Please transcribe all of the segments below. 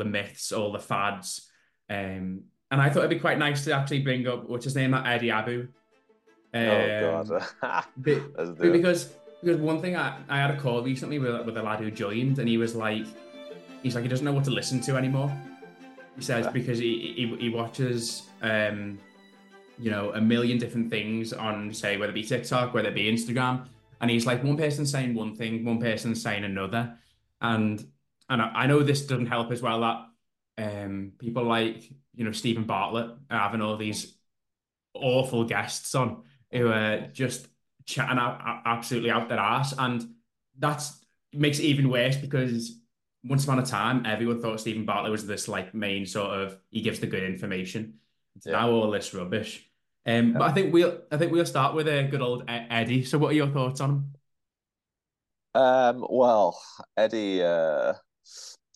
the myths, all the fads. Um, and I thought it'd be quite nice to actually bring up what's his name, Eddie Abbew. Um, oh god, um, because because one thing I, I had a call recently with with a lad who joined, and he was like, he's like he doesn't know what to listen to anymore. He says because he he, he watches um, you know a million different things on say whether it be TikTok, whether it be Instagram, and he's like one person saying one thing, one person saying another, and and I, I know this doesn't help as well that um, people like you know Steven Bartlett are having all these awful guests on who are just chatting out, absolutely out their ass, and that's makes it even worse because once upon a time everyone thought Steven Bartlett was this like main sort of he gives the good information. Yeah. now all this rubbish. Um, yeah. but I think we'll I think we'll start with a good old Eddie. So, what are your thoughts on him? Um, well, Eddie, uh,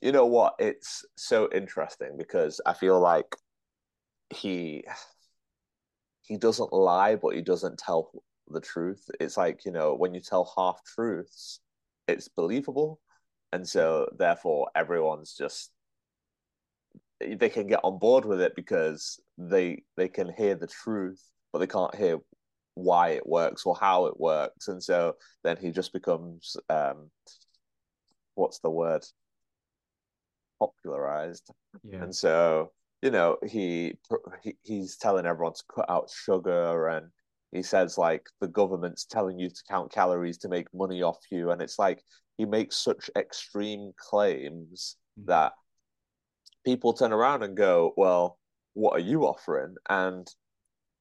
you know what? It's so interesting because I feel like he he doesn't lie, but he doesn't tell the truth. It's like you know when you tell half truths, it's believable, and so therefore everyone's just they can get on board with it because they they can hear the truth, but they can't hear why it works or how it works, and so then he just becomes um, what's the word popularized, yeah. and so you know he, he he's telling everyone to cut out sugar and he says like the government's telling you to count calories to make money off you and it's like he makes such extreme claims mm-hmm. that people turn around and go, well, what are you offering? And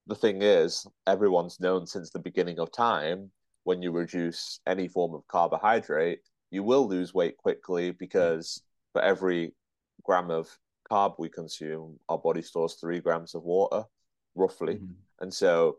the thing is, everyone's known since the beginning of time when you reduce any form of carbohydrate, you will lose weight quickly because for every gram of carb we consume, our body stores three grams of water, roughly. Mm-hmm. And so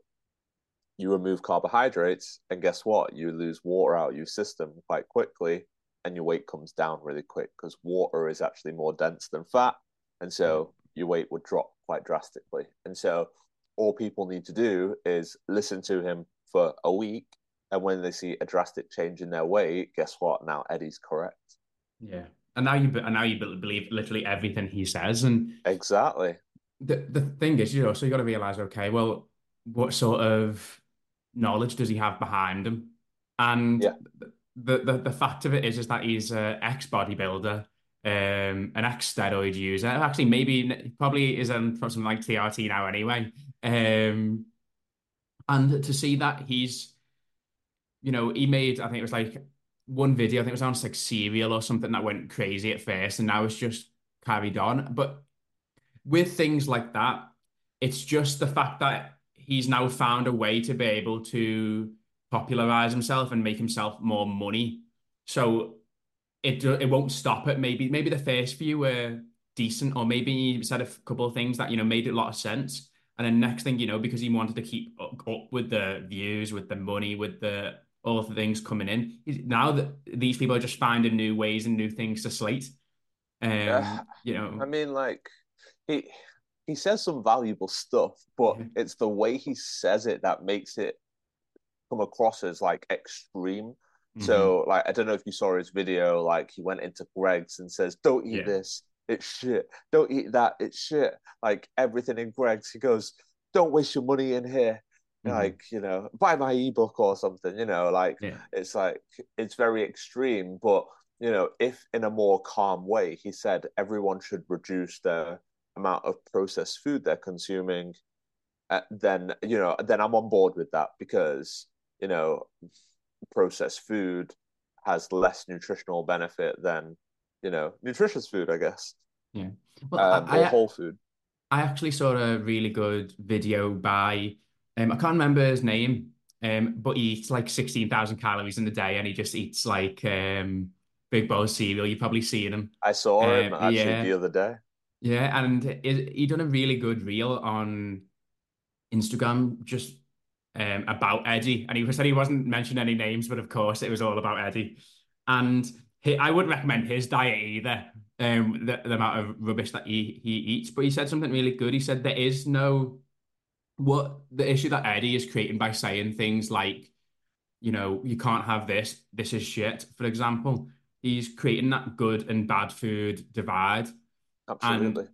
you remove carbohydrates, and guess what? You lose water out of your system quite quickly and your weight comes down really quick because water is actually more dense than fat. And so your weight would drop quite drastically. And so all people need to do is listen to him for a week. And when they see a drastic change in their weight, guess what? Now Eddie's correct. Yeah. And now you and now you believe literally everything he says. And exactly. The the thing is, you know, so you got to realize, okay, well, what sort of knowledge does he have behind him? And yeah the, the the fact of it is is that he's an ex bodybuilder, um, an ex steroid user. Actually, maybe probably is on from something like TRT now anyway. Um, and to see that he's, you know, he made I think it was like one video. I think it was on like Serial or something that went crazy at first, and now it's just carried on. But with things like that, it's just the fact that he's now found a way to be able to popularize himself and make himself more money. So it it won't stop it. Maybe maybe the first few were decent, or maybe he said a couple of things that you know made a lot of sense. And then next thing you know, because he wanted to keep up, up with the views, with the money, with the all the things coming in, now that these people are just finding new ways and new things to slate. Um, yeah. you know, I mean, like he he says some valuable stuff, but yeah. it's the way he says it that makes it come across as like extreme. Mm-hmm. So like I don't know if you saw his video, like he went into Greggs and says, Don't eat yeah. this, it's shit. Don't eat that, it's shit. Like everything in Greggs, he goes, Don't waste your money in here. Mm-hmm. Like, you know, buy my ebook or something, you know, like yeah. it's like it's very extreme, but you know, if in a more calm way, he said everyone should reduce the amount of processed food they're consuming, uh, then you know, then I'm on board with that because you know, processed food has less nutritional benefit than, you know, nutritious food, I guess. Yeah. Well, um, I, or whole food. I actually saw a really good video by, um, I can't remember his name, um, but he eats like 16,000 calories in a day and he just eats like um, big bowl of cereal. You've probably seen him. I saw him um, actually yeah. the other day. Yeah, and he done a really good reel on Instagram, just um, about Eddie, and he said he wasn't mentioning any names, but of course it was all about Eddie. And he, I wouldn't recommend his diet either. Um, the, the amount of rubbish that he he eats, but he said something really good. He said there is no what the issue that Eddie is creating by saying things like, you know, you can't have this. This is shit. For example, he's creating that good and bad food divide. Absolutely.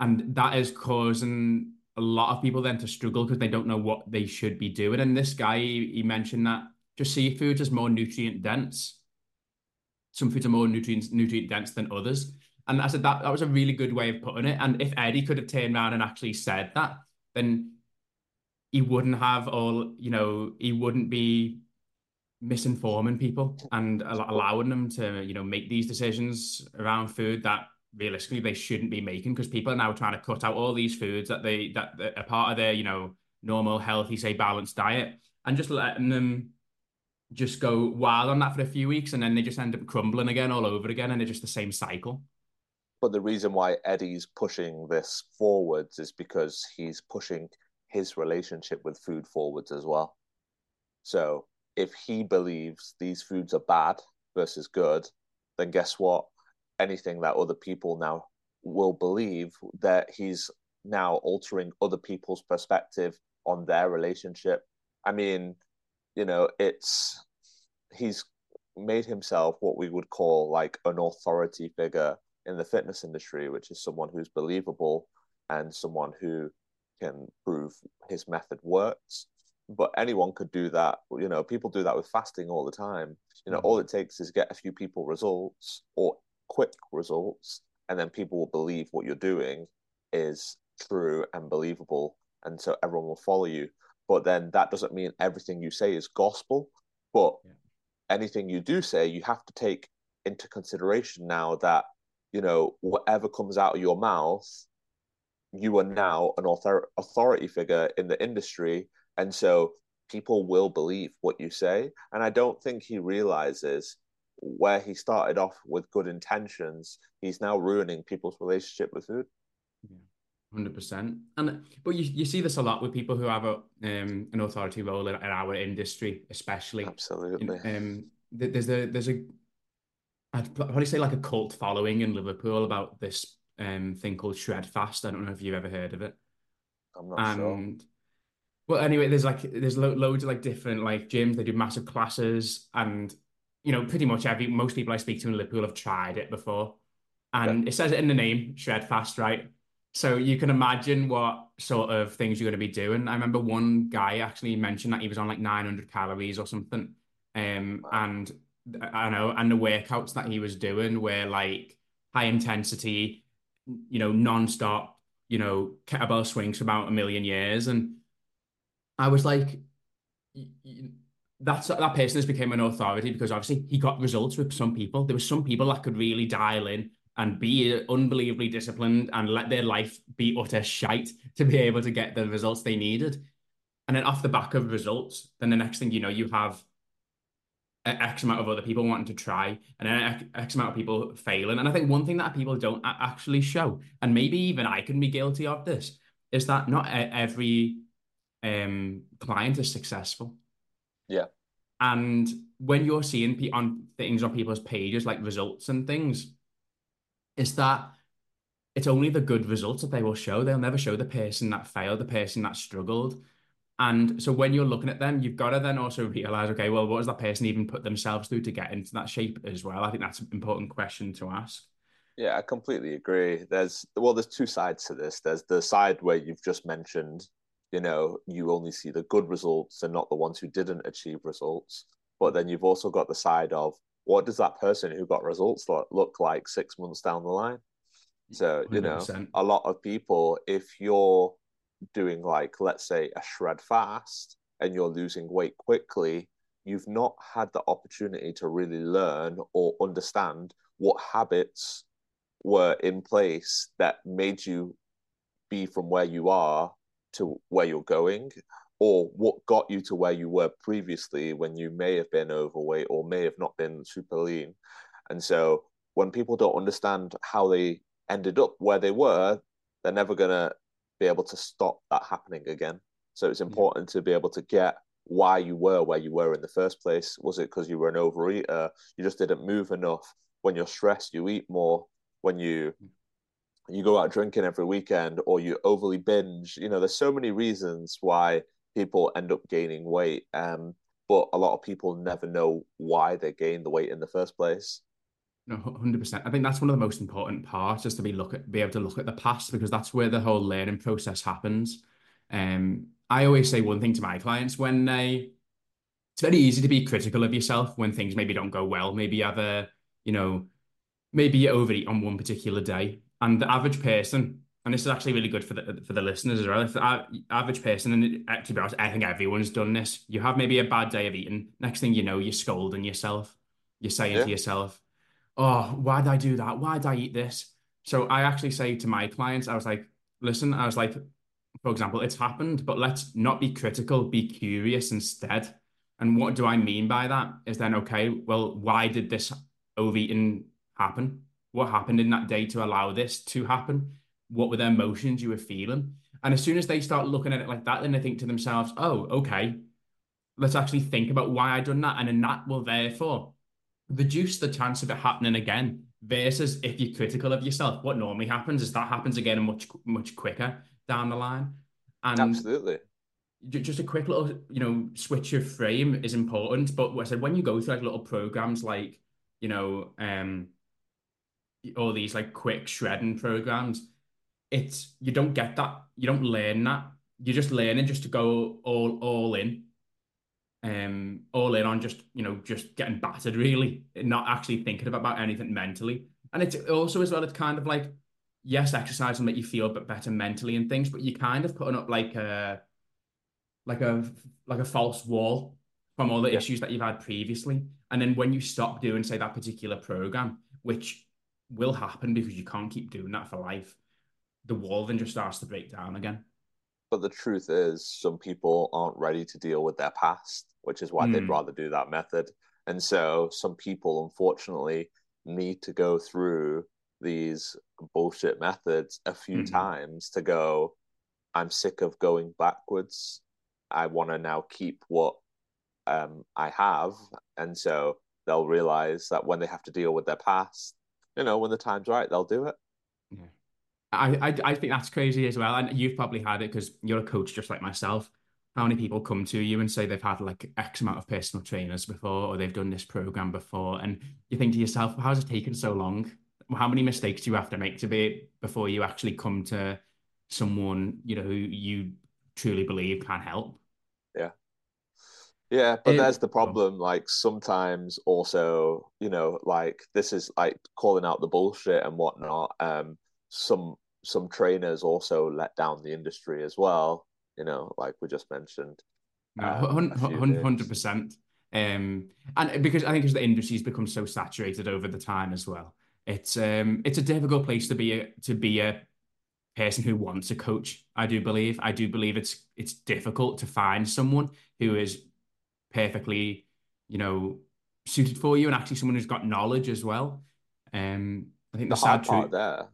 And, and that is causing a lot of people then to struggle because they don't know what they should be doing. And this guy, he, he mentioned that just seafood is more nutrient dense. Some foods are more nutrient nutrient dense than others. And I said that that was a really good way of putting it. And if Eddie could have turned around and actually said that, then he wouldn't have all, you know, he wouldn't be misinforming people and allowing them to, you know, make these decisions around food that realistically they shouldn't be making because people are now trying to cut out all these foods that they that, that are part of their, you know, normal, healthy, say balanced diet and just letting them just go wild on that for a few weeks and then they just end up crumbling again all over again and it's just the same cycle. But the reason why Eddie's pushing this forwards is because he's pushing his relationship with food forwards as well. So if he believes these foods are bad versus good, then guess what? Anything that other people now will believe that he's now altering other people's perspective on their relationship. I mean, you know, it's he's made himself what we would call like an authority figure in the fitness industry, which is someone who's believable and someone who can prove his method works. But anyone could do that. You know, people do that with fasting all the time. You know, mm-hmm. all it takes is get a few people results or quick results, and then people will believe what you're doing is true and believable. And so everyone will follow you. But then that doesn't mean everything you say is gospel. But yeah. anything you do say, you have to take into consideration now that, you know, whatever comes out of your mouth you are now an author- authority figure in the industry. And so people will believe what you say. And I don't think he realizes where he started off with good intentions, he's now ruining people's relationship with food. Yeah, Hundred percent, and but you, you see this a lot with people who have a um, an authority role in, in our industry, especially. Absolutely. Um, there's a there's a I'd probably say like a cult following in Liverpool about this um, thing called Shred Fast. I don't know if you've ever heard of it. I'm not and, sure. Well, anyway, there's like there's lo- loads of like different like gyms. They do massive classes, and you know, pretty much every most people I speak to in Liverpool have tried it before, and it says it in the name, Shred Fast, right? So you can imagine what sort of things you're going to be doing. I remember one guy actually mentioned that he was on like 900 calories or something, um, wow. and I know, and the workouts that he was doing were like high intensity, you know, non-stop, you know, kettlebell swings for about a million years. And I was like, that's that person has become an authority because obviously he got results with some people. There were some people that could really dial in and be unbelievably disciplined and let their life be utter shite to be able to get the results they needed. And then off the back of results, then the next thing you know, you have X amount of other people wanting to try and then X amount of people failing. And I think one thing that people don't actually show, and maybe even I can be guilty of this, is that not every um, client is successful. Yeah. And when you're seeing on things on people's pages, like results and things, is that it's only the good results that they will show. They'll never show the person that failed, the person that struggled. And so when you're looking at them, you've got to then also realize, okay, well, what does that person even put themselves through to get into that shape as well? I think that's an important question to ask. Yeah, I completely agree. There's well, there's two sides to this. There's the side where you've just mentioned, you know, you only see the good results and not the ones who didn't achieve results. But then you've also got the side of what does that person who got results look, like six months down the line? So, you 100%. know, a lot of people, if you're doing like let's say a shred fast and you're losing weight quickly you've not had the opportunity to really learn or understand what habits were in place that made you be from where you are to where you're going or what got you to where you were previously when you may have been overweight or may have not been super lean. And so when people don't understand how they ended up where they were they're never going to be able to stop that happening again. So it's important to be able to get why you were where you were in the first place. Was it because you were an overeater? You just didn't move enough. When you're stressed, you eat more. When you you go out drinking every weekend or you overly binge, you know, there's so many reasons why people end up gaining weight. Um, but a lot of people never know why they gain the weight in the first place. No, 100%. I think that's one of the most important parts is to be look at be able to look at the past because that's where the whole learning process happens. Um, I always say one thing to my clients when they it's very easy to be critical of yourself when things maybe don't go well. Maybe you have a, you know, maybe you overeat on one particular day. And the average person, and this is actually really good for the for the listeners as well. If the average person, and to be honest, I think everyone's done this. You have maybe a bad day of eating. Next thing you know, you're scolding yourself. You're saying yeah. to yourself, "Oh, why did I do that? Why did I eat this?" So I actually say to my clients, I was like, "Listen," I was like, for example, it's happened, but let's not be critical. Be curious instead. And what do I mean by that? Is then okay? Well, why did this overeating happen? What happened in that day to allow this to happen? what were the emotions you were feeling? And as soon as they start looking at it like that, then they think to themselves, oh, okay, let's actually think about why I done that. And then that will therefore reduce the chance of it happening again. Versus if you're critical of yourself, what normally happens is that happens again much, much quicker down the line. And absolutely. Just a quick little, you know, switch of frame is important. But I said when you go through like little programs like, you know, um, all these like quick shredding programs, it's you don't get that. You don't learn that. You're just learning just to go all all in. Um, all in on just you know just getting battered really, not actually thinking about anything mentally. And it's also as well, it's kind of like yes, exercise will make you feel a bit better mentally and things, but you're kind of putting up like a like a like a false wall from all the yeah. issues that you've had previously. And then when you stop doing, say, that particular program, which will happen because you can't keep doing that for life, the wall then just starts to break down again. But the truth is, some people aren't ready to deal with their past, which is why mm. they'd hmm. rather do that method. And so some people, unfortunately, need to go through these bullshit methods a few mm. times to go, I'm sick of going backwards. I want to now keep what um, I have. And so they'll realize that when they have to deal with their past, you know, when the time's right, they'll do it. Yeah. I, I, I think that's crazy as well. And you've probably had it because you're a coach just like myself. How many people come to you and say they've had like X amount of personal trainers before or they've done this program before? And you think to yourself, how's it taken so long? How many mistakes do you have to make to be before you actually come to someone, you know, who you truly believe can help? Yeah. Yeah, but it, there's the problem. Like sometimes also, you know, like this is like calling out the bullshit and whatnot. Um, some some trainers also let down the industry as well. You know, like we just mentioned. Hundred percent. Um, and because I think as the industry's become so saturated over the time as well, it's um, it's a difficult place to be a to be a person who wants a coach. I do believe. I do believe it's it's difficult to find someone who is perfectly, you know, suited for you, and actually someone who's got knowledge as well. Um, I think the, the hard part there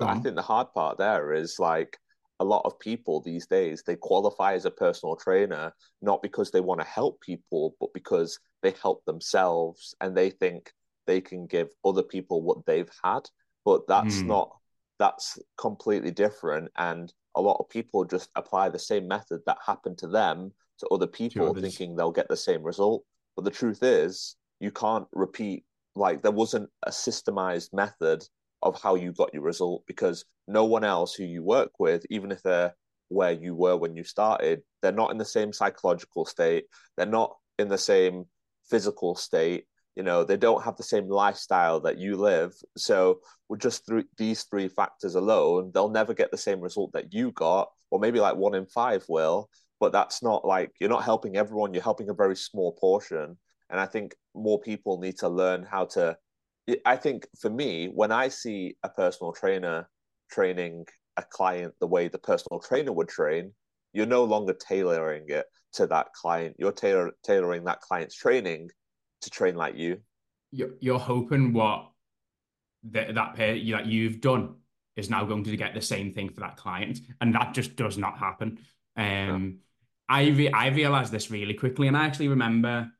I think the hard part there is like a lot of people these days they qualify as a personal trainer not because they want to help people but because they help themselves and they think they can give other people what they've had. But that's mm. not that's completely different and a lot of people just apply the same method that happened to them to other people thinking they'll get the same result. But the truth is you can't repeat like there wasn't a systemized method of how you got your result because no one else who you work with, even if they're where you were when you started, they're not in the same psychological state. They're not in the same physical state. You know, they don't have the same lifestyle that you live. So, with just through these three factors alone, they'll never get the same result that you got, or maybe like one in five will. But that's not like you're not helping everyone, you're helping a very small portion. And I think more people need to learn how to I think for me, when I see a personal trainer training a client the way the personal trainer would train, you're no longer tailoring it to that client. You're tailor- tailoring that client's training to train like you. You're, you're hoping what that that pair that you've done is now going to get the same thing for that client, and that just does not happen. Um, I re- I realized this really quickly, and I actually remember,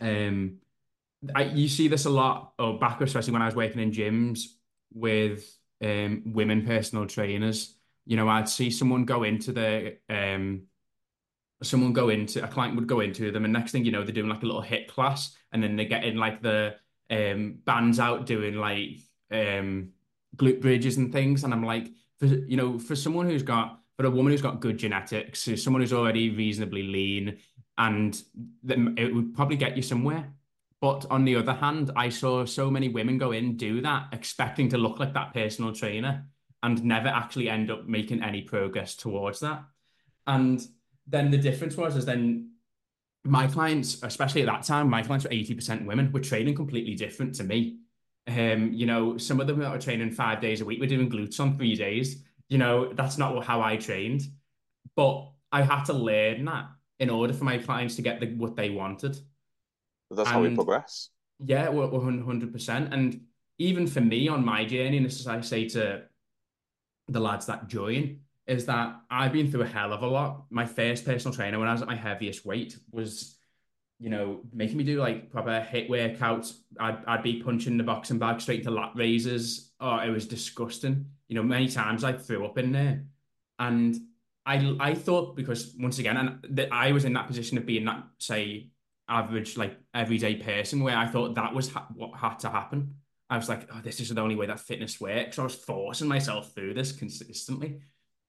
um, I, you see this a lot, or back especially when I was working in gyms with um, women personal trainers. You know, I'd see someone go into the um, someone go into a client would go into them, and next thing you know, they're doing like a little HIIT class, and then they get in like the um, bands out doing like um, glute bridges and things, and I'm like, for you know, for someone who's got, for a woman who's got good genetics, someone who's already reasonably lean, and it would probably get you somewhere. But on the other hand, I saw so many women go in do that, expecting to look like that personal trainer, and never actually end up making any progress towards that. And then the difference was is then my clients, especially at that time, my clients were 80% women, were training completely different to me. Um, you know, some of them that were training five days a week were doing glutes on three days. You know, that's not how I trained. But I had to learn that in order for my clients to get the, what they wanted. That's and, how we progress. Yeah, we're, we're 100%. And even for me on my journey, and this is I say to the lads that join, is that I've been through a hell of a lot. My first personal trainer, when I was at my heaviest weight, was, you know, making me do like proper HIIT workouts. I'd, I'd be punching the boxing bag straight to lat raises. Oh, it was disgusting. You know, many times I threw up in there. And I I thought because once again, and that I was in that position of being that say average like everyday person where I thought that was ha- what had to happen. I was like, oh, this is the only way that fitness works. I was forcing myself through this consistently.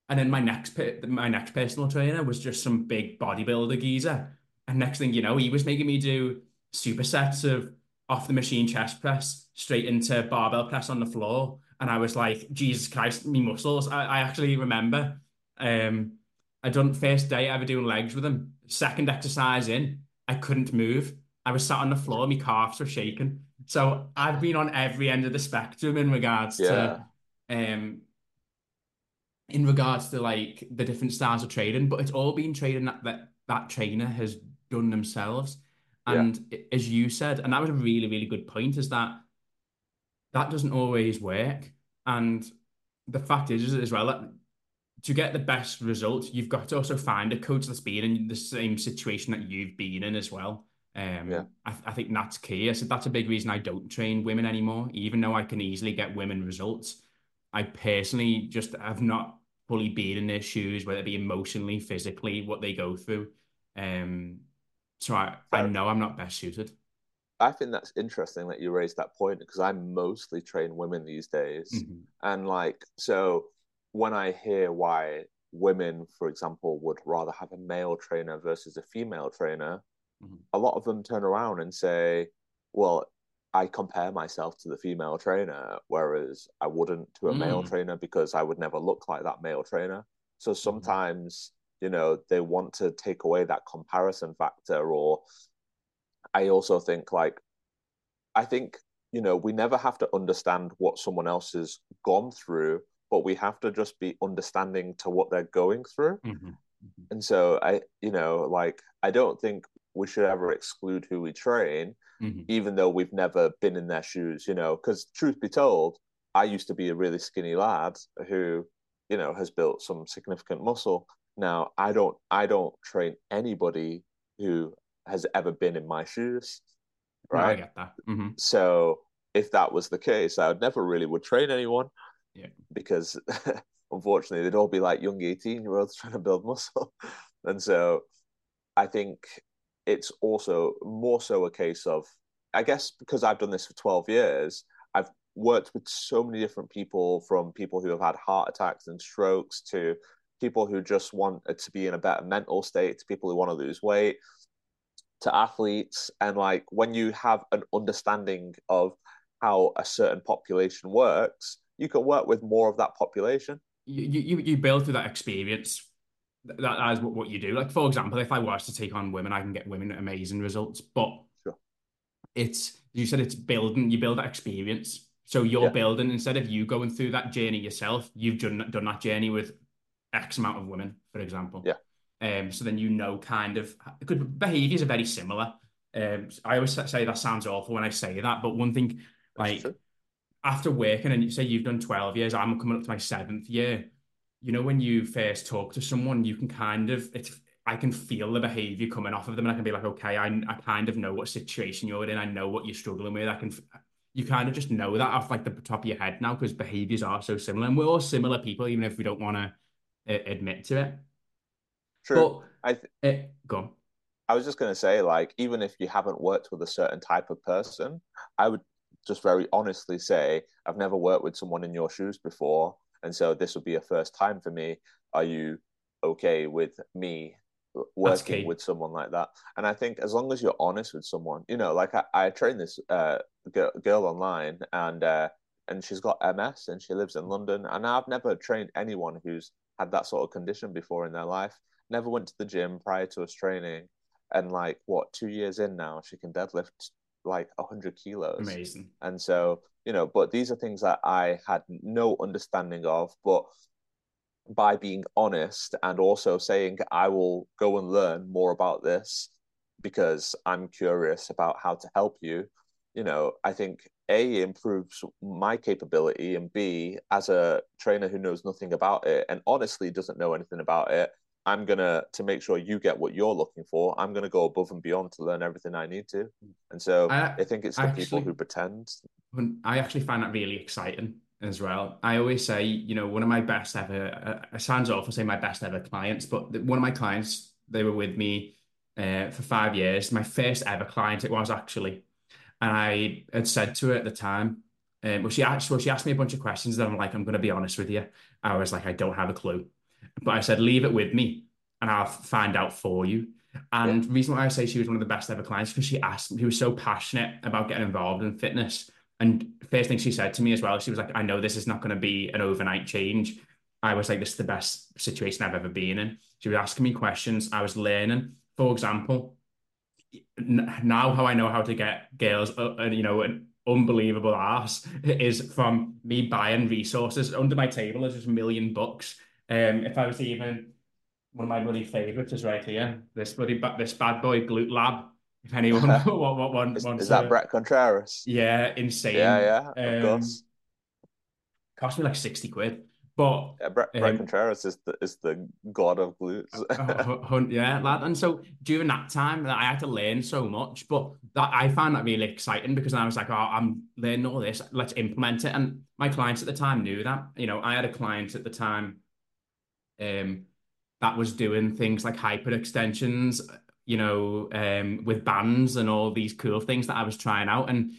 And then my next my next personal trainer was just some big bodybuilder geezer. And next thing you know, he was making me do supersets of off the machine chest press straight into barbell press on the floor. And I was like, Jesus Christ, me muscles. I, I actually remember um I done first day ever doing legs with him. Second exercise in, I couldn't move. I was sat on the floor, my calves were shaking. So I've been on every end of the spectrum in regards yeah. to um in regards to like the different styles of trading, but it's all been trading that that, that trainer has done themselves. And yeah. as you said, and that was a really, really good point, is that that doesn't always work. And the fact is, as well, that to get the best result, you've got to also find a coach that's been in the same situation that you've been in as well. Um, yeah. I, I think that's key. I said that's a big reason I don't train women anymore, even though I can easily get women results. I personally just have not fully been in their shoes, whether it be emotionally, physically, what they go through. Um, so I, I know I'm not best suited. I think that's interesting that you raised that point because I mostly train women these days. Mm-hmm. And like, so when I hear why women, for example, would rather have a male trainer versus a female trainer, mm-hmm. a lot of them turn around and say, well, I compare myself to the female trainer, whereas I wouldn't to a mm. male trainer because I would never look like that male trainer. So mm-hmm. sometimes, mm. you know, they want to take away that comparison factor. Or I also think, like, I think, you know, we never have to understand what someone else has gone through, but we have to just be understanding to what they're going through. Mm-hmm. Mm-hmm. And so I, you know, like, I don't think we should ever exclude who we train mm-hmm. even though we've never been in their shoes, you know, because truth be told, I used to be a really skinny lad who, you know, has built some significant muscle. Now I don't I don't train anybody who has ever been in my shoes. Right. No, I get that. Mm-hmm. So if that was the case, I would never really would train anyone. Yeah. Because unfortunately they'd all be like young 18 year olds trying to build muscle. and so I think it's also more so a case of, I guess, because I've done this for 12 years, I've worked with so many different people from people who have had heart attacks and strokes to people who just want to be in a better mental state to people who want to lose weight to athletes. And like when you have an understanding of how a certain population works, you can work with more of that population. You, you, you build through that experience that, that is what, what you do. Like for example, if I was to take on women, I can get women amazing results. But sure. it's you said it's building. You build that experience. So you're yeah. building instead of you going through that journey yourself. You've done done that journey with X amount of women, for example. Yeah. Um. So then you know kind of because behaviors are very similar. Um. I always say that sounds awful when I say that, but one thing like after working and you say you've done twelve years, I'm coming up to my seventh year you know, when you first talk to someone, you can kind of it's I can feel the behavior coming off of them, and I can be like, okay, I I kind of know what situation you're in. I know what you're struggling with. I can you kind of just know that off like the top of your head now because behaviors are so similar, and we're all similar people, even if we don't want to uh, admit to it. True. But, I th- uh, go on. I was just going to say, like, even if you haven't worked with a certain type of person, I would just very honestly say, I've never worked with someone in your shoes before. And so this will be a first time for me. Are you okay with me working with someone like that? And I think as long as you're honest with someone, you know, like I, I train this uh, girl, girl online and uh, and she's got MS and she lives in London. And I've never trained anyone who's had that sort of condition before in their life. Never went to the gym prior to us training. And like what, two years in now, she can deadlift like 100 kilos. Amazing. And so, you know, but these are things that I had no understanding of. But by being honest and also saying, I will go and learn more about this because I'm curious about how to help you, you know, I think A improves my capability and B, as a trainer who knows nothing about it and honestly doesn't know anything about it, I'm gonna to make sure you get what you're looking for. I'm gonna go above and beyond to learn everything I need to, and so I, I think it's the actually, people who pretend. I actually find that really exciting as well. I always say, you know, one of my best ever. Uh, it sounds awful saying my best ever clients, but one of my clients, they were with me uh, for five years. My first ever client, it was actually, and I had said to her at the time, um, well, she asked, well, she asked me a bunch of questions. That I'm like, I'm going to be honest with you. I was like, I don't have a clue. But I said, leave it with me and I'll find out for you. And yeah. the reason why I say she was one of the best ever clients because she asked, she was so passionate about getting involved in fitness. And first thing she said to me as well, she was like, I know this is not going to be an overnight change. I was like, this is the best situation I've ever been in. She was asking me questions. I was learning. For example, now how I know how to get girls, uh, uh, you know, an unbelievable ass is from me buying resources. Under my table is just a million books um, if I was even one of my bloody favourites is right here. This bloody this bad boy Glute Lab. If anyone what what one is, is that Bret Contreras? Yeah, insane. Yeah, yeah, of um, course. Cost me like sixty quid. But yeah, Bret, Bret um, Contreras is the is the god of glutes. uh, yeah, lad. And so during that time, I had to learn so much, but that I found that really exciting because I was like, oh, I'm learning all this. Let's implement it. And my clients at the time knew that. You know, I had a client at the time um, that was doing things like hyper extensions, you know, um, with bands and all these cool things that I was trying out. And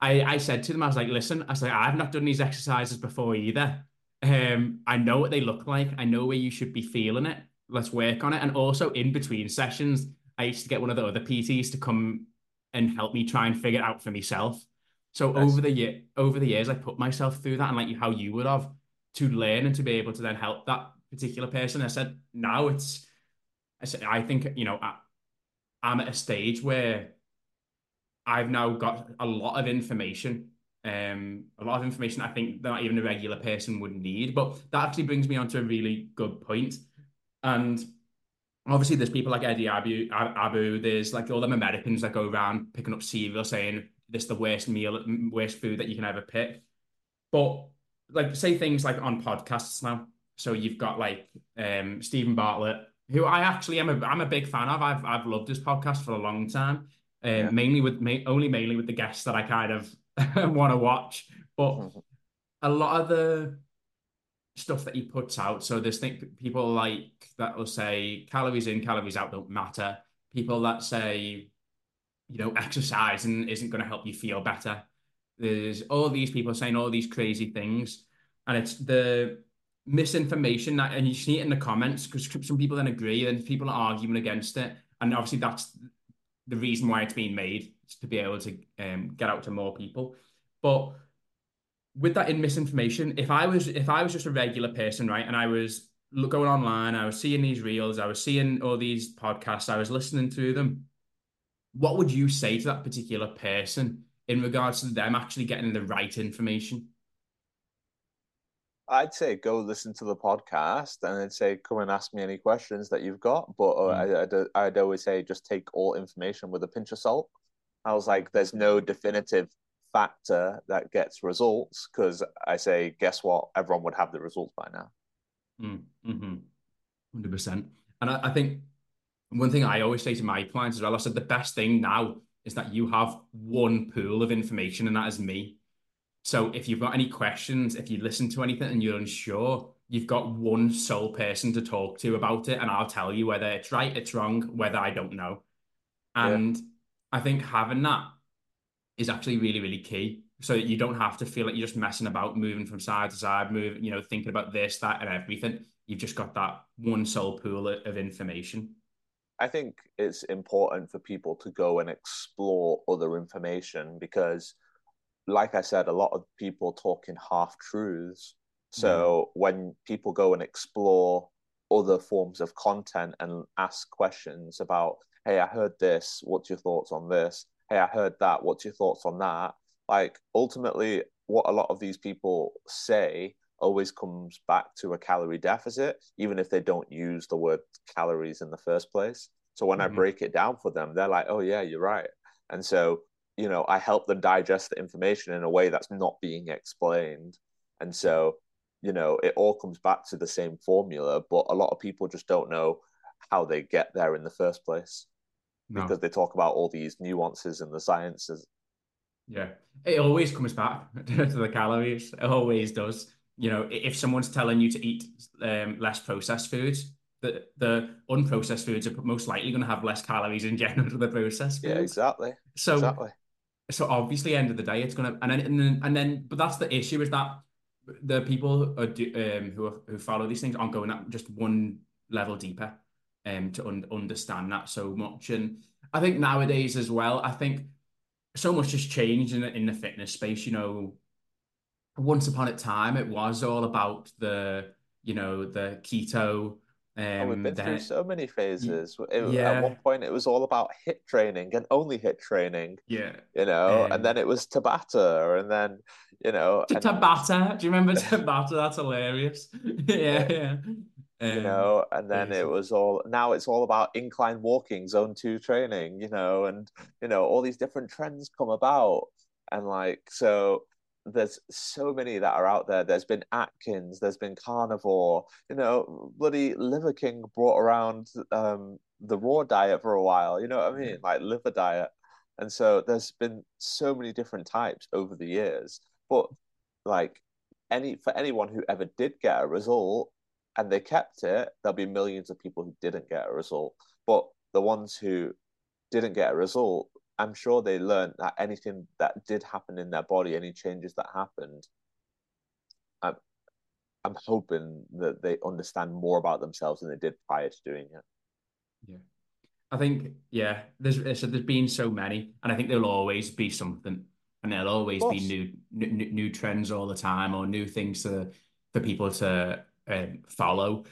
I, I said to them, I was like, listen, I said, I've not done these exercises before either. Um, I know what they look like. I know where you should be feeling it. Let's work on it. And also in between sessions, I used to get one of the other PTs to come and help me try and figure it out for myself. So nice. over the year, over the years, I put myself through that and like how you would have to learn and to be able to then help that particular person. I said, now it's, I said, I think, you know, I, I'm at a stage where I've now got a lot of information, um, a lot of information I think that even a regular person would need. But that actually brings me on to a really good point. And obviously, there's people like Eddie Abbew, Abbew. There's like all them Americans that go around picking up cereal saying this is the worst meal, worst food that you can ever pick. But like, say things like on podcasts now. So you've got like um, Steven Bartlett, who I actually am a I'm a big fan of. I've I've loved his podcast for a long time. Um, yeah. mainly with me only mainly with the guests that I kind of want to watch. But mm-hmm. a lot of the stuff that he puts out, so there's think people like that will say calories in, calories out don't matter. People that say, you know, exercising isn't going to help you feel better. There's all these people saying all these crazy things, and it's the misinformation that, and you see it in the comments because some people then agree and people are arguing against it, and obviously that's the reason why it's being made to be able to um, get out to more people. But with that in misinformation, if I was if I was just a regular person, right, and I was going online, I was seeing these reels, I was seeing all these podcasts, I was listening to them. What would you say to that particular person in regards to them actually getting the right information? I'd say go listen to the podcast and then say come and ask me any questions that you've got. But uh, mm. I, I'd, I'd always say just take all information with a pinch of salt. I was like, there's no definitive factor that gets results because I say, guess what? Everyone would have the results by now. Mm, mm-hmm. 100%. And I, I think one thing I always say to my clients as well, I said the best thing now is that you have one pool of information, and that is me. So hmm. if you've got any questions, if you listen to anything and you're unsure, you've got one sole person to talk to about it, and I'll tell you whether it's right, it's wrong, whether I don't know. And yeah. I think having that is actually really, really key. so that you don't have to feel like you're just messing about, moving from side to side, moving, you know, thinking about this, that, and everything. You've just got that one sole pool of information. I think it's important for people to go and explore other information because, like I said, a lot of people talk in half truths. So mm. when people go and explore other forms of content and ask questions about, hey, I heard this. What's your thoughts on this? Hey, I heard that. What's your thoughts on that? Like, ultimately, what a lot of these people say always comes back to a calorie deficit, even if they don't use the word calories in the first place. So when mm-hmm. I break it down for them, they're like, oh, yeah, you're right. And so, you know, I help them digest the information in a way that's not being explained. And so, you know, it all comes back to the same formula, but a lot of people just don't know how they get there in the first place no. because they talk about all these nuances and the sciences. Yeah, it always comes back to the calories. It always does you know, if someone's telling you to eat um, less processed foods, the the unprocessed foods are most likely going to have less calories in general than the processed foods. Yeah, exactly. So, exactly. So obviously, end of the day, it's to and then and then, and then but that's the issue is that the people are, um, who are, who follow these things aren't going up just one level deeper um to un- understand that so much and I think nowadays as well I think so much has changed in the, in the fitness space you know once upon a time, it was all about the, you know, the keto. Um, oh, we've been through so many phases. It, yeah. At one point, it was all about HIIT training and only HIIT training. Yeah. You know, um, and then it was Tabata, and then, you know. And... Tabata? Do you remember Tabata? That's hilarious. yeah, yeah. Um, you know, and then it was all now it's all about incline walking, zone two training, you know, and you know, all these different trends come about. And like so there's so many that are out there. There's been Atkins, there's been Carnivore, you know, bloody Liver King brought around um, the raw diet for a while, you know what I mean? Like liver diet. And so there's been so many different types over the years. But like any for anyone who ever did get a result and they kept it, there'll be millions of people who didn't get a result. But the ones who didn't get a result I'm sure they learned that anything that did happen in their body, any changes that happened, I'm, I'm hoping that they understand more about themselves than they did prior to doing it. Yeah. I think, yeah, there's there's been so many, and I think there'll always be something, and there'll always be new, new new trends all the time, or new things to for people to um, follow.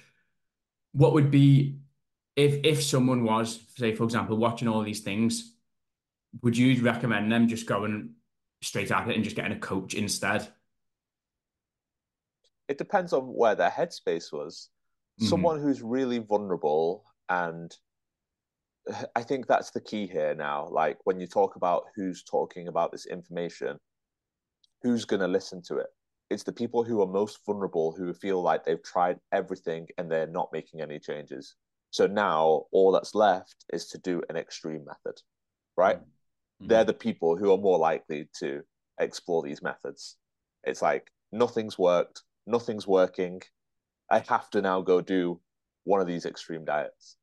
What would be if if someone was, say, for example, watching all these things would you recommend them just going straight at it and just getting a coach instead? It depends on where their headspace was. Mm-hmm. Someone who's really vulnerable, and I think that's the key here now. Like when you talk about who's talking about this information, who's going to listen to it? It's the people who are most vulnerable who feel like they've tried everything and they're not making any changes. So now all that's left is to do an extreme method, right? Mm-hmm they're mm-hmm. the people who are more likely to explore these methods. It's like nothing's worked, nothing's working. I have to now go do one of these extreme diets.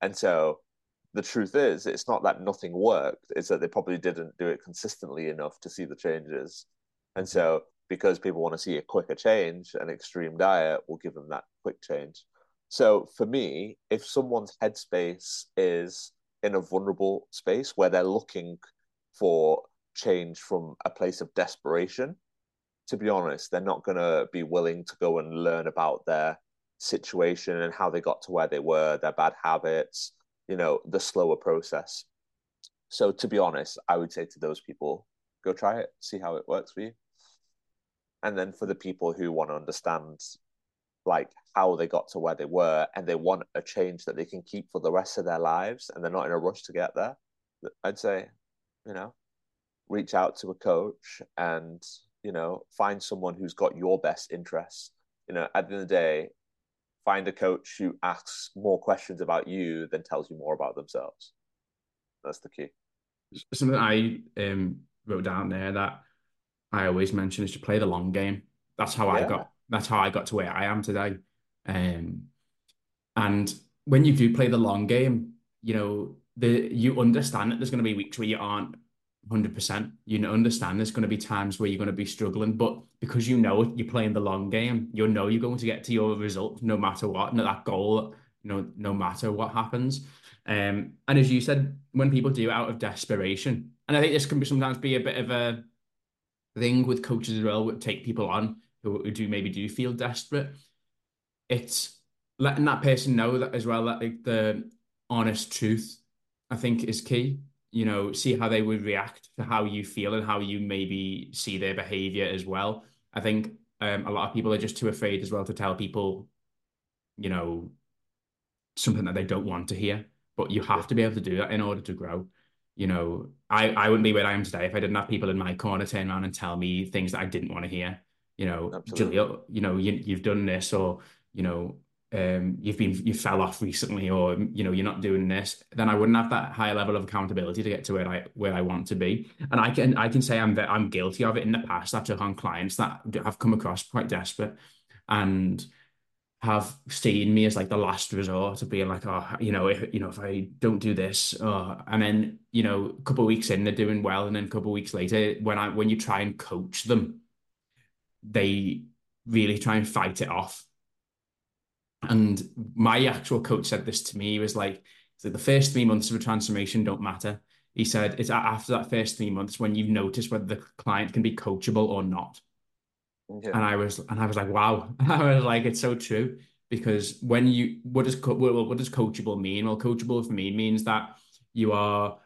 And so the truth is, it's not that nothing worked, it's that they probably didn't do it consistently enough to see the changes. And so, mm-hmm. because people want to see a quicker change, an extreme diet will give them that quick change. So, for me, if someone's headspace is in a vulnerable space where they're looking for change from a place of desperation, to be honest, they're not going to be willing to go and learn about their situation and how they got to where they were, their bad habits, you know, the slower process. So, to be honest, I would say to those people, go try it, see how it works for you. And then for the people who want to understand like how they got to where they were and they want a change that they can keep for the rest of their lives and they're not in a rush to get there i'd say you know reach out to a coach and you know find someone who's got your best interests you know at the end of the day find a coach who asks more questions about you than tells you more about themselves that's the key something i um, wrote down there that i always mention is to play the long game that's how yeah. i got that's how I got to where I am today. Um, and when you do play the long game, you know, the you understand that there's going to be weeks where you aren't 100%. You understand there's going to be times where you're going to be struggling, but because you know you're playing the long game, you know you're going to get to your result no matter what, no, that goal, know, no matter what happens. Um, and as you said, when people do out of desperation, and I think this can be sometimes be a bit of a thing with coaches as well, would take people on who, who do maybe do feel desperate. It's letting that person know that as well that like the honest truth, I think, is key. You know, see how they would react to how you feel and how you maybe see their behavior as well. I think um, a lot of people are just too afraid as well to tell people, you know, something that they don't want to hear. But you have to be able to do that in order to grow. You know, I, I wouldn't be where I am today if I didn't have people in my corner turn around and tell me things that I didn't want to hear. You know, Absolutely. Julia, you know, you, you've done this, or you know, um, you've been you fell off recently, or you know, you're not doing this. Then I wouldn't have that higher level of accountability to get to where I where I want to be. And I can I can say I'm I'm guilty of it in the past. I took on clients that have come across quite desperate, and have seen me as like the last resort of being like, oh, you know, if you know, if I don't do this, oh, and then you know, a couple of weeks in, they're doing well, and then a couple of weeks later, when I when you try and coach them, they really try and fight it off. And my actual coach said this to me. He was like, so the first three months of a transformation don't matter. He said it's after that first three months when you notice whether the client can be coachable or not. Yeah. And I was and I was like, wow. I was like, it's so true because when you what does what, what does coachable mean? Well, coachable for me means that you are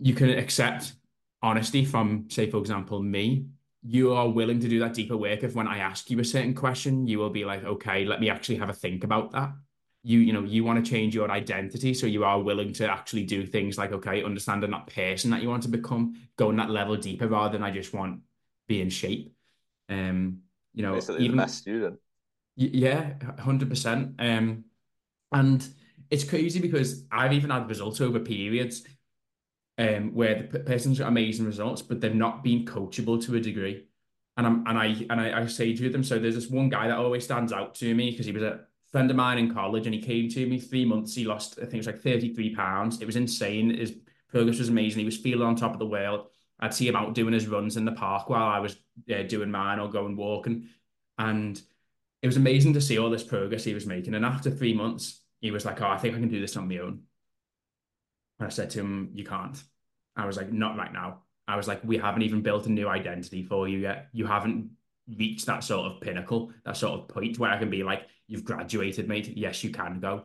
you can accept honesty from, say, for example, me. You are willing to do that deeper work if when I ask you a certain question, you will be like, okay, let me actually have a think about that. You, you know, you want to change your identity. So you are willing to actually do things like, okay, understanding that person that you want to become, going that level deeper rather than I just want be in shape. Um, you know, Basically even the best student. Yeah, hundred um, percent. and it's crazy because I've even had results over periods um, where the person's got amazing results, but they've not been coachable to a degree. And I'm and I and I, I say to them, so there's this one guy that always stands out to me because he was a friend of mine in college and he came to me three months. He lost, I think it was like 33 pounds. It was insane. His progress was amazing. He was feeling on top of the world. I'd see him out doing his runs in the park while I was uh, doing mine or going walking. And it was amazing to see all this progress he was making. And after three months, he was like, Oh, I think I can do this on my own. And I said to him, You can't. I was like, Not right now. I was like, We haven't even built a new identity for you yet. You haven't reached that sort of pinnacle, that sort of point where I can be like, You've graduated, mate. Yes, you can go.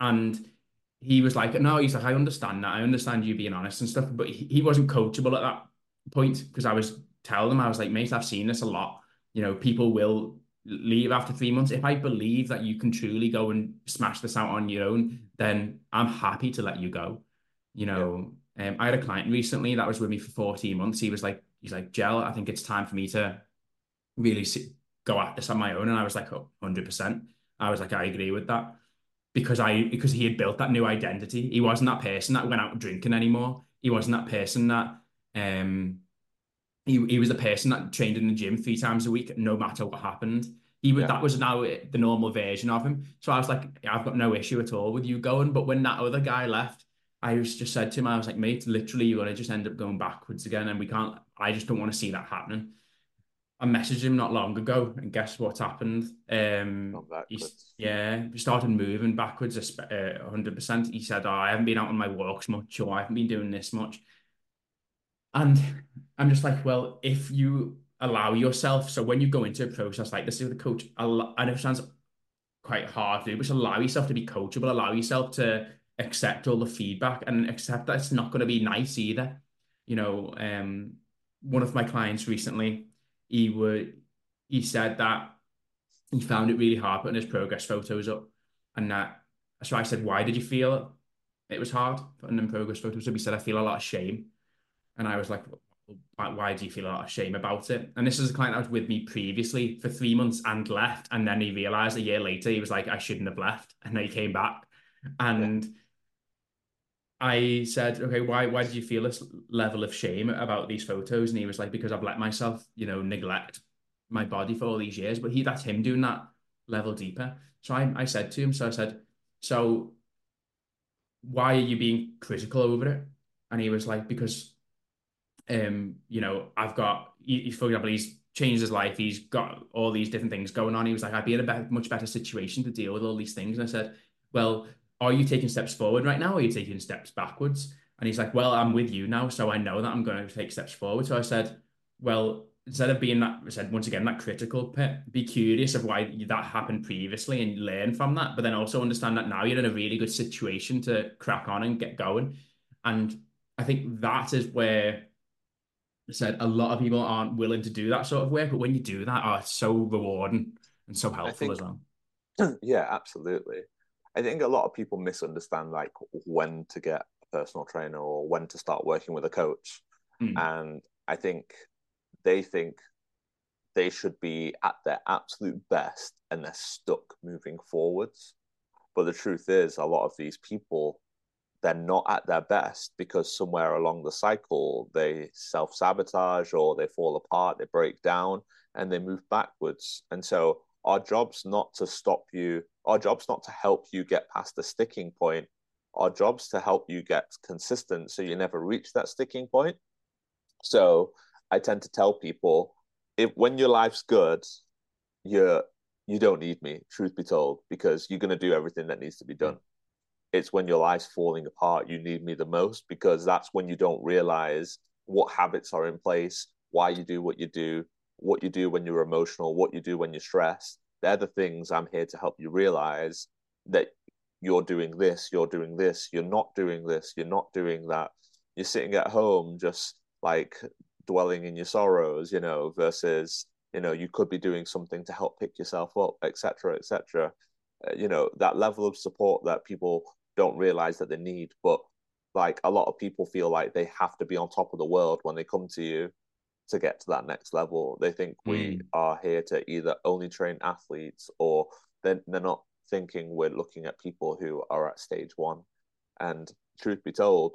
And he was like, no, he's like, I understand that. I understand you being honest and stuff, but he, wasn't coachable at that point because I was telling him, I was like, mate, I've seen this a lot. You know, people will leave after three months. If I believe that you can truly go and smash this out on your own, then I'm happy to let you go. You know, yeah. um, I had a client recently that was with me for 14 months. He was like, he's like, Jel, I think it's time for me to really see, go at this on my own. And I was like, oh, 100%. I was like, I agree with that because I because he had built that new identity. He wasn't that person that went out drinking anymore. He wasn't that person that um he, he was the person that trained in the gym three times a week, no matter what happened. He was yeah. that was now the normal version of him. So I was like, I've got no issue at all with you going. But when that other guy left, I was just said to him, I was like, mate, literally, you're gonna just end up going backwards again, and we can't. I just don't want to see that happening. I messaged him not long ago, and guess what happened? Um, he's, yeah, he started moving backwards, uh, hundred percent. He said, "Oh, I haven't been out on my walks much, or I haven't been doing this much." And I'm just like, well, if you allow yourself, so when you go into a process like this with a coach, I know it sounds quite hard to do, but allow yourself to be coachable, allow yourself to accept all the feedback and accept that it's not going to be nice either. You know, um, one of my clients recently he would he said that he found it really hard putting his progress photos up, and that so I said, why did you feel it was hard putting in progress photos up? He said, I feel a lot of shame, and I was like, why do you feel a lot of shame about it? And this is a client that was with me previously for three months and left, and then he realized a year later he was like, I shouldn't have left, and then he came back, and. Yeah I said, okay, why why did you feel this level of shame about these photos? And he was like, because I've let myself, you know, neglect my body for all these years. But he that's him doing that level deeper. So I, I said to him, so I said, so why are you being critical over it? And he was like, because um, you know, I've got, he, for example, he's changed his life. He's got all these different things going on. He was like, I'd be in a better, much better situation to deal with all these things. And I said, well, are you taking steps forward right now? Or are you taking steps backwards? And he's like, well, I'm with you now. So I know that I'm going to take steps forward. So I said, well, instead of being that, I said, once again, that critical pit, be curious of why that happened previously and learn from that. But then also understand that now you're in a really good situation to crack on and get going. And I think that is where said a lot of people aren't willing to do that sort of work. But when you do that, oh, it's so rewarding and so helpful think, as well. Yeah, absolutely. I think a lot of people misunderstand like when to get a personal trainer or when to start working with a coach. Mm. And I think they think they should be at their absolute best and they're stuck moving forwards. But the truth is, a lot of these people, they're not at their best because somewhere along the cycle they self sabotage or they fall apart, they break down, and they move backwards. And so, our job's not to stop you, our job's not to help you get past the sticking point. Our job's to help you get consistent so you never reach that sticking point. So, I tend to tell people if when your life's good, you're you don't need me, truth be told, because you're gonna do everything that needs to be done. It's when your life's falling apart you need me the most because that's when you don't realize what habits are in place, why you do what you do, what you do when you're emotional, what you do when you're stressed. They're the things I'm here to help you realize that you're doing this, you're doing this, you're not doing this, you're not doing that. You're sitting at home just like dwelling in your sorrows, you know, versus you know you could be doing something to help pick yourself up, etc., etc. Uh, you know that level of support that people don't realize that they need, but like a lot of people feel like they have to be on top of the world when they come to you to get to that next level. They think mm. we are here to either only train athletes or they're, they're not thinking we're looking at people who are at stage one. And truth be told,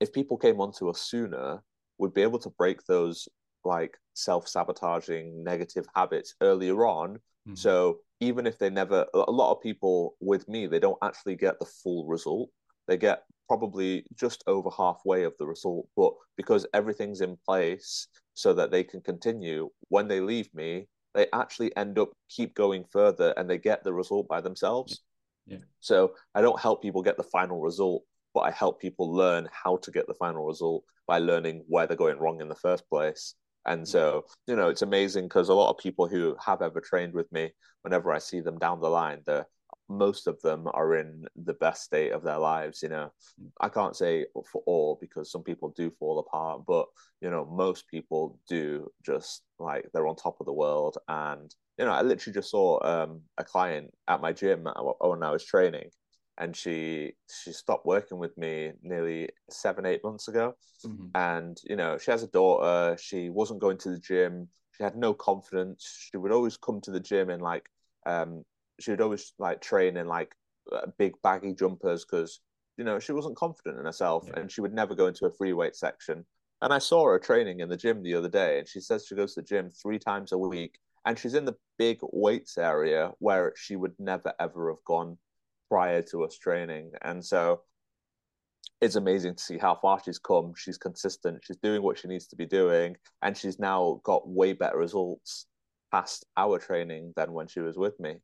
if people came onto us sooner, we'd be able to break those like self-sabotaging negative habits earlier on mm-hmm. so even if they never a lot of people with me they don't actually get the full result they get probably just over halfway of the result but because everything's in place so that they can continue when they leave me they actually end up keep going further and they get the result by themselves yeah. so i don't help people get the final result but I help people learn how to get the final result by learning where they're going wrong in the first place. And so, you know, it's amazing because a lot of people who have ever trained with me, whenever I see them down the line, the most of them are in the best state of their lives. You know, I can't say for all because some people do fall apart, but you know, most people do just like they're on top of the world. And you know, I literally just saw um, a client at my gym when I was training, and she she stopped working with me nearly seven eight months ago. Mm-hmm. and you know she has a daughter. She wasn't going to the gym. She had no confidence. She would always come to the gym and like um she would always like train in like uh, big baggy jumpers because you know she wasn't confident in herself yeah. and she would never go into a free weight section. And i saw her training in the gym the other day and she says she goes to the gym three times a week and she's in the big weights area where she would never ever have gone prior to us training. And so it's amazing to see how far she's come. She's consistent. She's doing what she needs to be doing, and she's now got way better results past our training than when she was with me.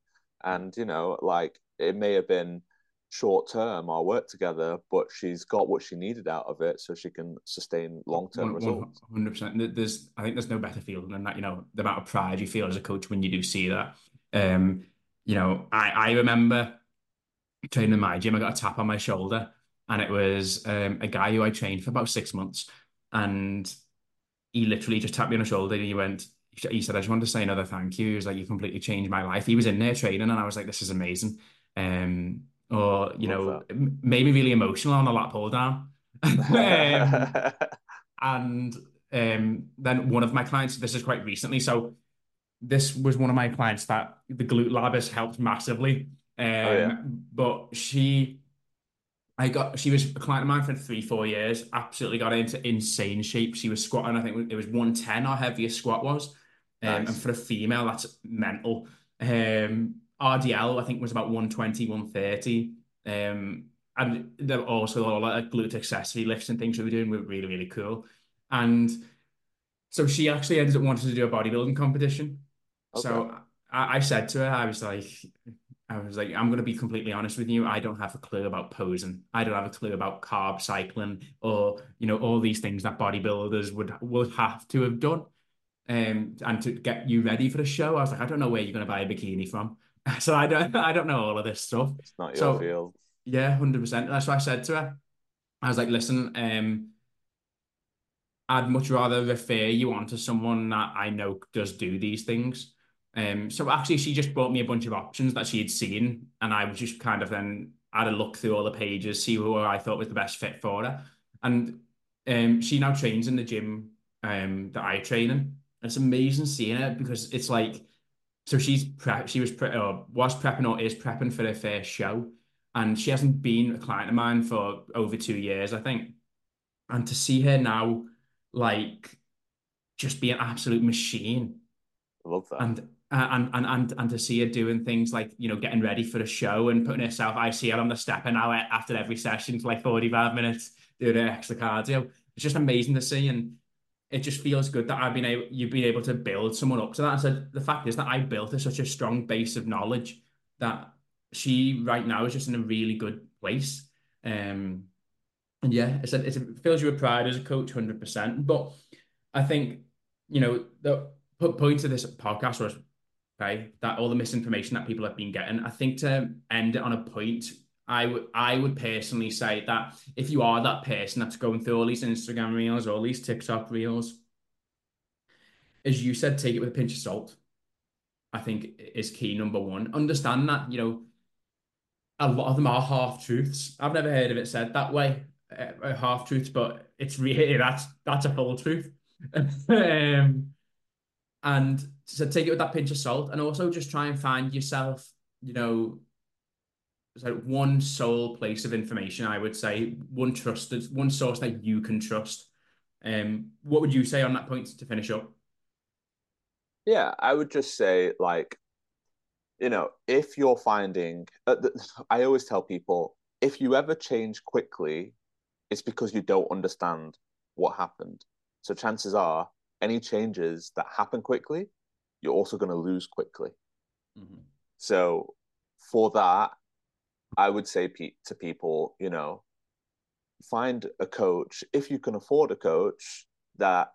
And you know, like it may have been short term our work together, but she's got what she needed out of it, so she can sustain long term results. Hundred percent. There's, I think, there's no better feeling than that. You know, the amount of pride you feel as a coach when you do see that. Um, you know, I I remember training in my gym, I got a tap on my shoulder, and it was um, a guy who I trained for about six months, and he literally just tapped me on the shoulder and he went, he said, I just wanted to say another thank you. He was like, you completely changed my life. He was in there training, and I was like, this is amazing. Um, or you Love know, that. me really emotional on a lat pull down. um, and um, then one of my clients, this is quite recently, so this was one of my clients that the glute lab has helped massively. Um, oh, yeah. But she, I got, she was a client of mine for three, four years. Absolutely got into insane shape. She was squatting, I think it was 110, our heaviest squat was. Um, nice. And for a female, that's mental. Um, RDL, I think, was about 120, 130. Um, and there were also a lot of glute accessory lifts and things we were doing were really, really cool. And so she actually ended up wanting to do a bodybuilding competition. Okay. So I, I said to her, I was like, I was like, I'm going to be completely honest with you. I don't have a clue about posing. I don't have a clue about carb cycling or, you know, all these things that bodybuilders would would have to have done. Um, and to get you ready for the show, I was like, I don't know where you're going to buy a bikini from. So I don't, I don't know all of this stuff. It's not your so, field. Yeah, hundred percent. That's what I said to her. I was like, listen, um, I'd much rather refer you on to someone that I know does do these things. Um, so actually, she just brought me a bunch of options that she had seen, and I was just kind of then had a look through all the pages, see who I thought was the best fit for her. And um, she now trains in the gym um, that I train in. It's amazing seeing her because it's like, so she's prep, she was pre- or was prepping or is prepping for her first show, and she hasn't been a client of mine for over two years, I think. And to see her now, like, just be an absolute machine. I love that. And uh, and, and and and to see her doing things like you know getting ready for a show and putting herself I see her on the step an hour after every session for like 45 minutes doing her extra cardio it's just amazing to see and it just feels good that I've been able you've been able to build someone up to that. So the fact is that I built a, such a strong base of knowledge that she right now is just in a really good place. Um and yeah it's a, it's a, it fills you with pride as a coach 100% but I think you know the point of this podcast was okay, that all the misinformation that people have been getting. I think to end it on a point, I would I would personally say that if you are that person that's going through all these Instagram reels or all these TikTok reels, as you said, take it with a pinch of salt. I think is key number one. Understand that you know a lot of them are half truths. I've never heard of it said that way, uh, half truths, but it's really that's that's a full truth. um, and so take it with that pinch of salt and also just try and find yourself you know so one sole place of information i would say one trusted one source that you can trust. Um what would you say on that point to finish up? Yeah i would just say like you know if you're finding uh, i always tell people if you ever change quickly it's because you don't understand what happened. So chances are any changes that happen quickly, you're also going to lose quickly. Mm-hmm. So for that, I would say pe- to people, you know, find a coach if you can afford a coach that,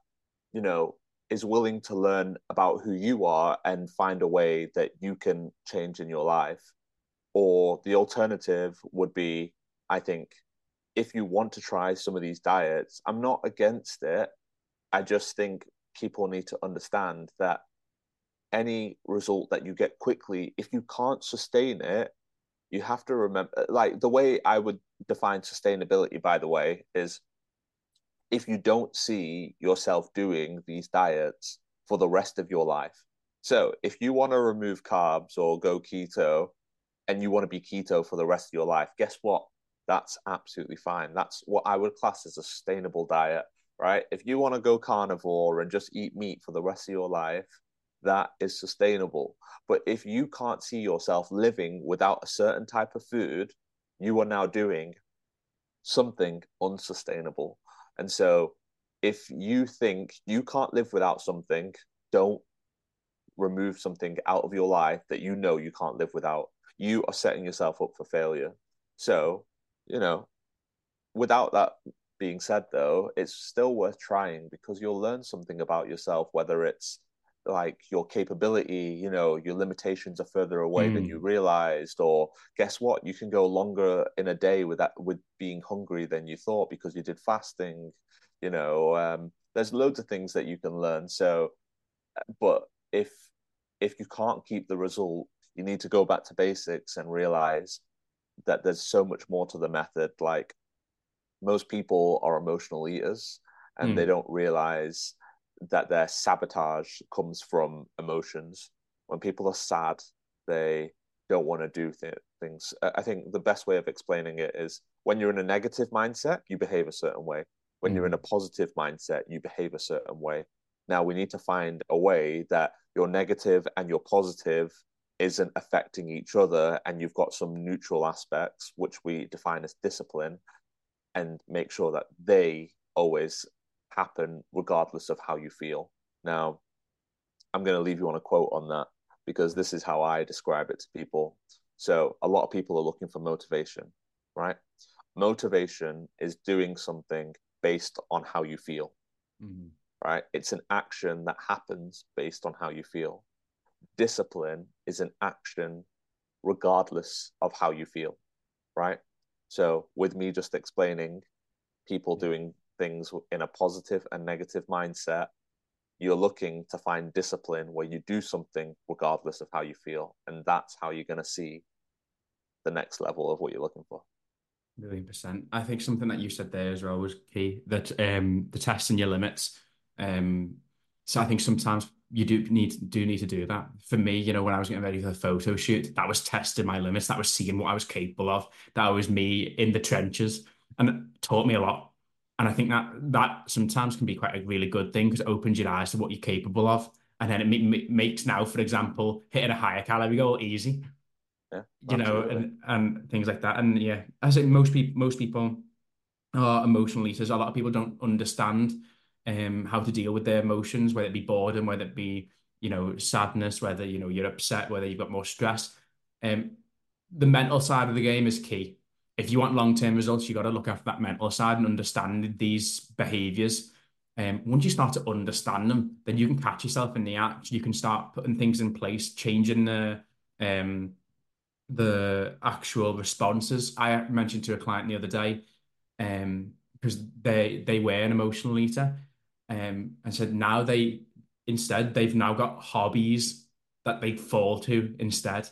you know, is willing to learn about who you are and find a way that you can change in your life. Or the alternative would be, I think, if you want to try some of these diets, I'm not against it. I just think people need to understand that any result that you get quickly, if you can't sustain it, you have to remember like the way I would define sustainability, by the way, is if you don't see yourself doing these diets for the rest of your life. So if you want to remove carbs or go keto and you want to be keto for the rest of your life, guess what? That's absolutely fine. That's what I would class as a sustainable diet right? If you want to go carnivore and just eat meat for the rest of your life, that is sustainable. But if you can't see yourself living without a certain type of food, you are now doing something unsustainable. And so if you think you can't live without something, don't remove something out of your life that you know you can't live without. You are setting yourself up for failure. So, you know, without that being said though it's still worth trying because you'll learn something about yourself whether it's like your capability you know your limitations are further away mm. than you hmm. realized or guess what you can go longer in a day with that with being hungry than you thought because you did fasting you know um, there's loads of things that you can learn so but if if you can't keep the result you need to go back to basics and realize that there's so much more to the method like most people are emotional eaters and mm. they don't realize that their sabotage comes from emotions. When people are sad, they don't want to do th- things. I think the best way of explaining it is when you're in a negative mindset, you behave a certain way. When mm. you're in a positive mindset, you behave a certain way. Now we need to find a way that your negative and your positive isn't affecting each other and you've got some neutral aspects which we define as discipline and make sure that they always happen regardless of how you feel. Now, I'm going to leave you on a quote on that because this is how I describe it to people. So, a lot of people are looking for motivation, right? Motivation is doing something based on how you feel, mm-hmm. right? It's an action that happens based on how you feel. Discipline is an action regardless of how you feel, right? So, with me just explaining people doing things in a positive and negative mindset, you're looking to find discipline where you do something regardless of how you feel. And that's how you're going to see the next level of what you're looking for. Million percent. I think something that you said there as well was key that um, the testing your limits. Um, so I think sometimes you do need do need to do that. For me, you know, when I was getting ready for the photo shoot, that was testing my limits. That was seeing what I was capable of. That was me in the trenches, and it taught me a lot. And I think that that sometimes can be quite a really good thing because it opens your eyes to what you're capable of. And then it makes now, for example, hitting a higher calorie goal easy. Yeah, you know, and, and things like that. And yeah, I think most people most people are emotional eaters. A lot of people don't understand um how to deal with their emotions, whether it be boredom, whether it be, you know, sadness, whether you know you're upset, whether you've got more stress. Um the mental side of the game is key if you want long term results, you got to look after that mental side and understand these behaviors. Um, once you start to understand them, then you can catch yourself in the act. You can start putting things in place, changing the um, the actual responses. I mentioned to a client the other day, um, because they they were an emotional eater, um, and said now they instead they've now got hobbies that they fall to instead.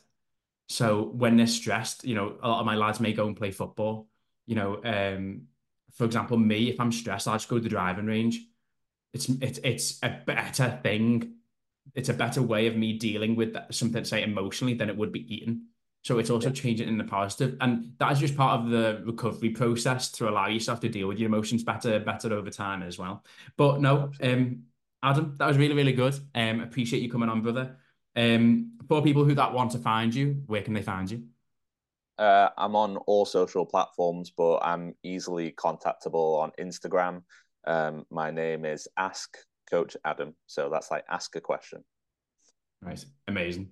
So when they're stressed, you know, a lot of my lads may go and play football. You know, um, for example, me, if I'm stressed, I'll just go to the driving range. It's it's it's a better thing. It's a better way of me dealing with that, something, say, emotionally than it would be eating. So it's also yeah. changing in the positive, and that is just part of the recovery process to allow yourself to deal with your emotions better, better over time as well. But no, um, Adam, that was really, really good. Um, appreciate you coming on, brother. Um, for people who that want to find you, where can they find you? Uh, I'm on all social platforms, but I'm easily contactable on Instagram. Um, my name is Ask Coach Adam, so that's like ask a question. Right, amazing.